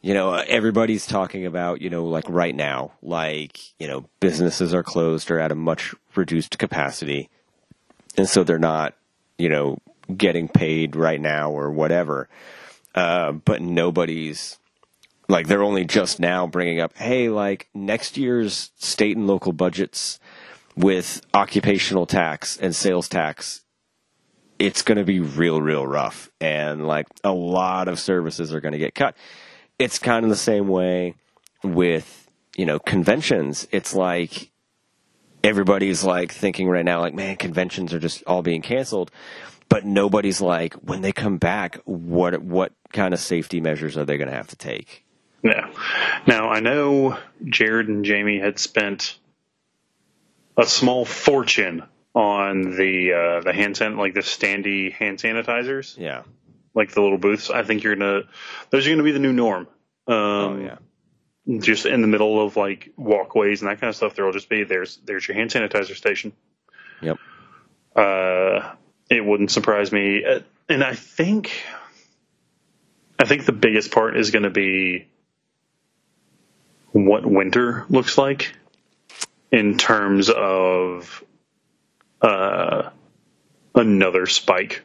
you know, everybody's talking about, you know, like right now, like, you know, businesses are closed or at a much reduced capacity. And so they're not, you know, getting paid right now or whatever. Uh, but nobody's like they're only just now bringing up, hey, like next year's state and local budgets with occupational tax and sales tax, it's going to be real, real rough, and like a lot of services are going to get cut. It's kind of the same way with you know conventions. It's like everybody's like thinking right now, like man, conventions are just all being canceled. But nobody's like, when they come back, what what kind of safety measures are they going to have to take? Yeah. Now I know Jared and Jamie had spent a small fortune on the uh, the hand san- like the standy hand sanitizers, Yeah. like the little booths. I think you're gonna those are gonna be the new norm. Um, Oh yeah. Just in the middle of like walkways and that kind of stuff, there'll just be there's there's your hand sanitizer station. Yep. Uh, it wouldn't surprise me, Uh, and I think I think the biggest part is going to be what winter looks like in terms of uh, another spike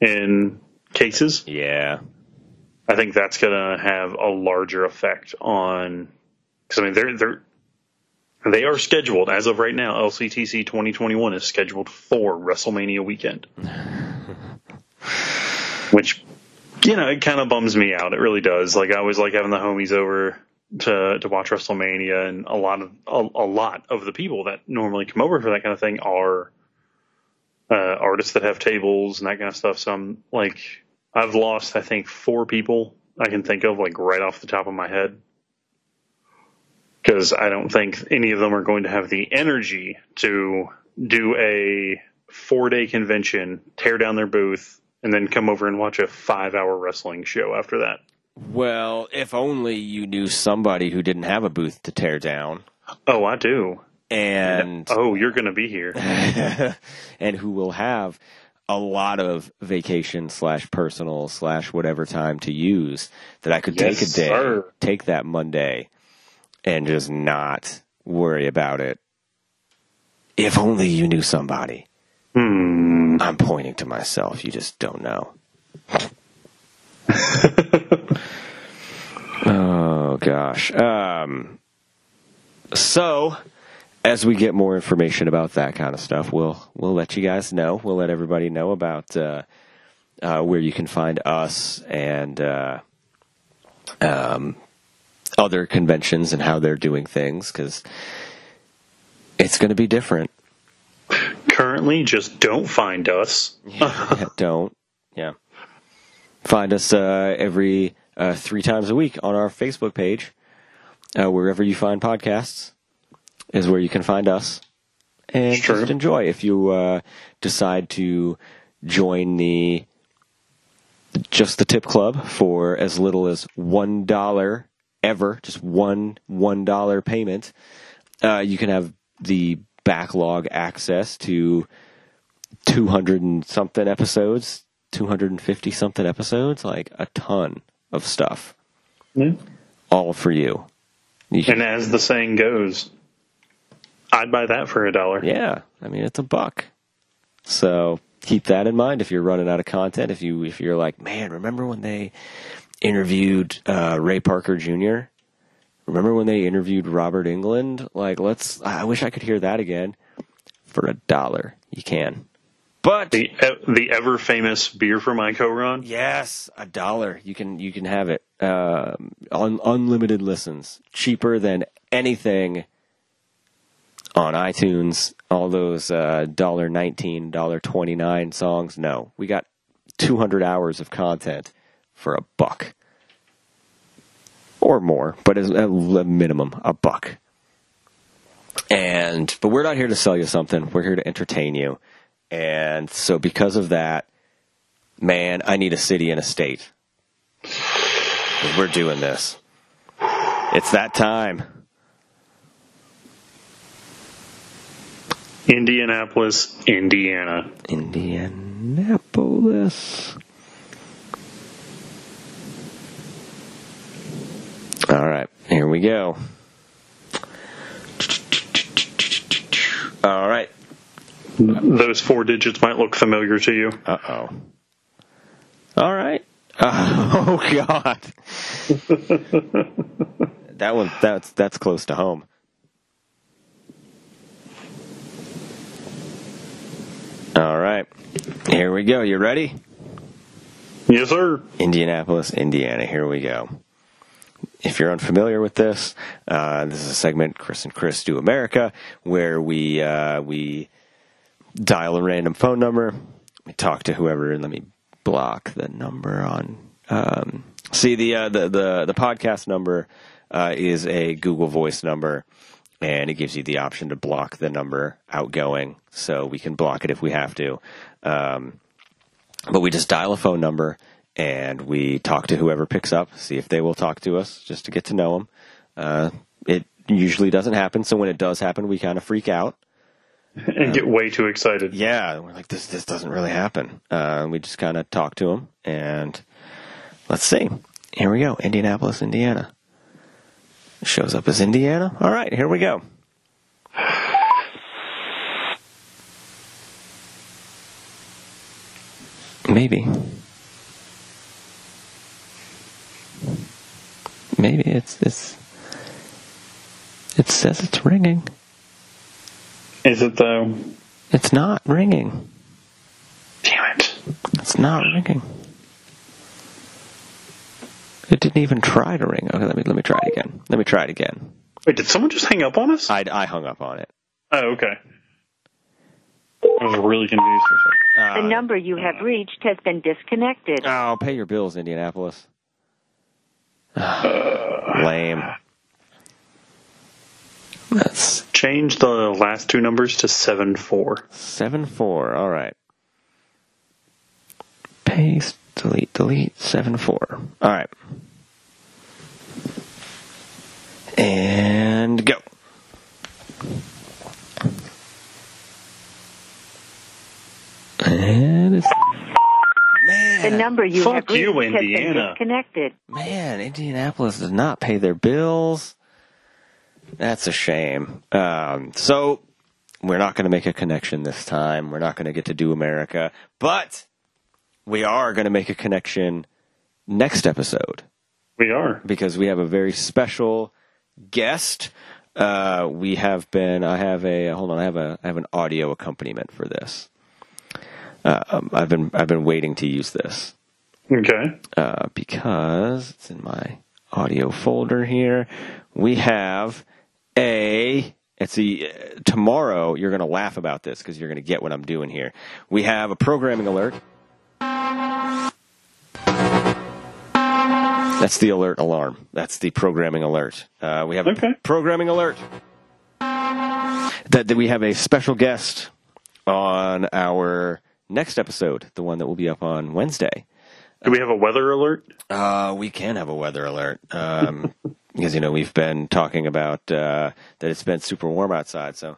in cases. Yeah. I think that's going to have a larger effect on. Because I mean, they're they're they are scheduled as of right now. LCTC 2021 is scheduled for WrestleMania weekend, which you know it kind of bums me out. It really does. Like I always like having the homies over to to watch WrestleMania, and a lot of a, a lot of the people that normally come over for that kind of thing are uh, artists that have tables and that kind of stuff. So I'm like, I've lost I think four people I can think of like right off the top of my head because I don't think any of them are going to have the energy to do a four day convention, tear down their booth, and then come over and watch a five hour wrestling show after that. Well, if only you knew somebody who didn't have a booth to tear down, Oh, I do. and Oh, you're going to be here. and who will have a lot of vacation slash personal slash whatever time to use that I could take a day, sir. take that Monday, and just not worry about it. If only you knew somebody. Hmm. I'm pointing to myself. You just don't know. oh gosh. Um, so, as we get more information about that kind of stuff, we'll we'll let you guys know. We'll let everybody know about uh, uh, where you can find us and uh, um, other conventions and how they're doing things because it's going to be different. Currently, just don't find us. yeah, don't. Yeah. Find us uh, every uh, three times a week on our Facebook page. Uh, wherever you find podcasts is where you can find us. And true. just enjoy. If you uh, decide to join the just the tip club for as little as one dollar ever, just one one dollar payment, uh, you can have the backlog access to 200 and something episodes, 250 something episodes, like a ton of stuff, Yeah. all for you. You can- And as the saying goes, I'd buy that for a dollar. yeah, I mean it's a buck. So keep that in mind if you're running out of content. If you if you're like, man, remember when they interviewed uh, Ray Parker Jr. Remember when they interviewed Robert Englund? Like, let's. I wish I could hear that again for a dollar. You can, but The e- the ever famous beer for my co-run. Yes, a dollar. You can you can have it. Um, un, unlimited listens, cheaper than anything on iTunes. All those uh, dollar nineteen, dollar twenty nine songs. No, we got two hundred hours of content for a buck or more, but as a minimum, a buck. And but we're not here to sell you something. We're here to entertain you. And so because of that, man, I need a city and a state. We're doing this. It's that time. Indianapolis, Indiana. Indianapolis. All right, here we go. All right. Those four digits might look familiar to you. Uh oh. All right. Oh God. that one. That's that's close to home. All right. Here we go. You ready? Yes, sir. Indianapolis, Indiana. Here we go. If you're unfamiliar with this, uh, this is a segment Chris and Chris do America, where we uh, we dial a random phone number, we talk to whoever. and Let me block the number on. Um, see the uh, the the the podcast number uh, is a Google Voice number, and it gives you the option to block the number outgoing, so we can block it if we have to. Um, but we just dial a phone number and we talk to whoever picks up, see if they will talk to us, just to get to know them. Uh, it usually doesn't happen, so when it does happen, we kind of freak out. And get way too excited. Yeah, we're like, this this doesn't really happen. Uh, we just kind of talk to them, and let's see. Here we go, Indianapolis, Indiana. Shows up as Indiana. All right, here we go. Maybe. Maybe it's it's. It says it's ringing. Is it though? It's not ringing. Damn it. It's not ringing. It didn't even try to ring. Okay, let me let me try it again. Let me try it again. Wait, did someone just hang up on us? I, I hung up on it. Oh, okay. I was really confused for a second. The number you have reached has been disconnected. Oh, pay your bills, Indianapolis. Lame. That's Change the last two numbers to seven four. seven four. All right. Paste, delete, delete, seven four. All right. And go. And it's The number you Fuck have reached you, has been Indiana. disconnected. Man, Indianapolis does not pay their bills. That's a shame. Um, so we're not going to make a connection this time. We're not going to get to do America, but we are going to make a connection next episode We are. because we have a very special guest. Uh, we have been. I have a. Hold on. I have a. I have an audio accompaniment for this. Uh, um, I've been. I've been waiting to use this Okay. uh, because it's in my audio folder here. We have a. It's a tomorrow. You're going to laugh about this because you're going to get what I'm doing here. We have a programming alert. That's the alert alarm. That's the programming alert. Uh, we have Okay. a programming alert. That, that we have a special guest on our next episode, the one that will be up on Wednesday. Do we have a weather alert? Uh, we can have a weather alert um, because you know we've been talking about uh, that it's been super warm outside. So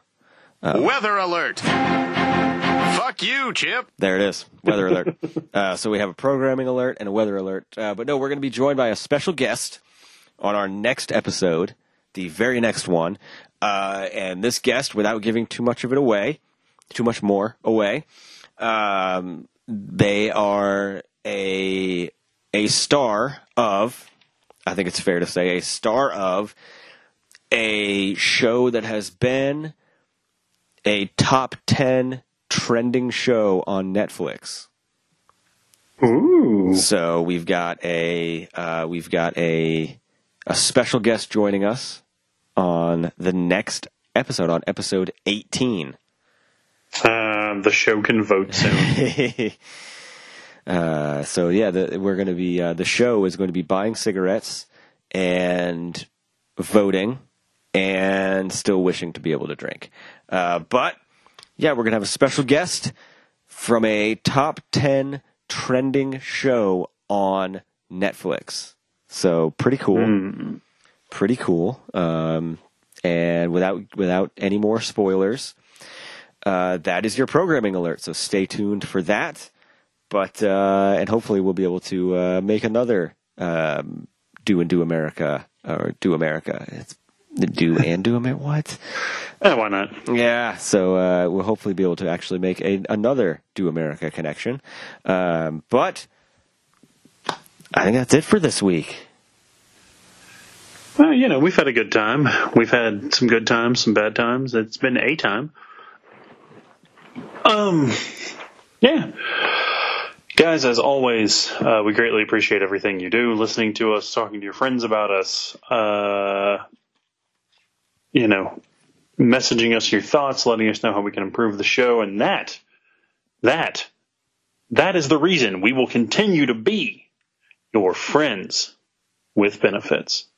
Weather alert! Fuck you, Chip. there it is, weather alert. Uh, so we have a programming alert and a weather alert. Uh, but no, we're going to be joined by a special guest on our next episode, the very next one. Uh, and this guest, without giving too much of it away, too much more away, um, they are a a star of. I think it's fair to say a star of a show that has been a top 10 trending show on Netflix. Ooh. So we've got a uh, we've got a a special guest joining us on the next episode on episode 18. Uh, the show can vote soon. uh, so yeah, the, we're going to be uh, the show is going to be buying cigarettes and voting and still wishing to be able to drink. Uh, but yeah, we're going to have a special guest from a top 10 trending show on Netflix. So pretty cool. Pretty cool. Um, and without without any more spoilers, uh, that is your programming alert. So stay tuned for that. But uh, and hopefully we'll be able to uh, make another um, do and do America or do America. It's the do and do America. What? Eh, why not? Yeah, so uh, we'll hopefully be able to actually make a, another Do America connection. Um, but I think that's it for this week. Well, you know, we've had a good time. We've had some good times, some bad times. It's been a time. Um, yeah. Guys, as always, uh, we greatly appreciate everything you do, listening to us, talking to your friends about us, uh, you know, messaging us your thoughts, letting us know how we can improve the show, and that, that, that is the reason we will continue to be your friends with benefits.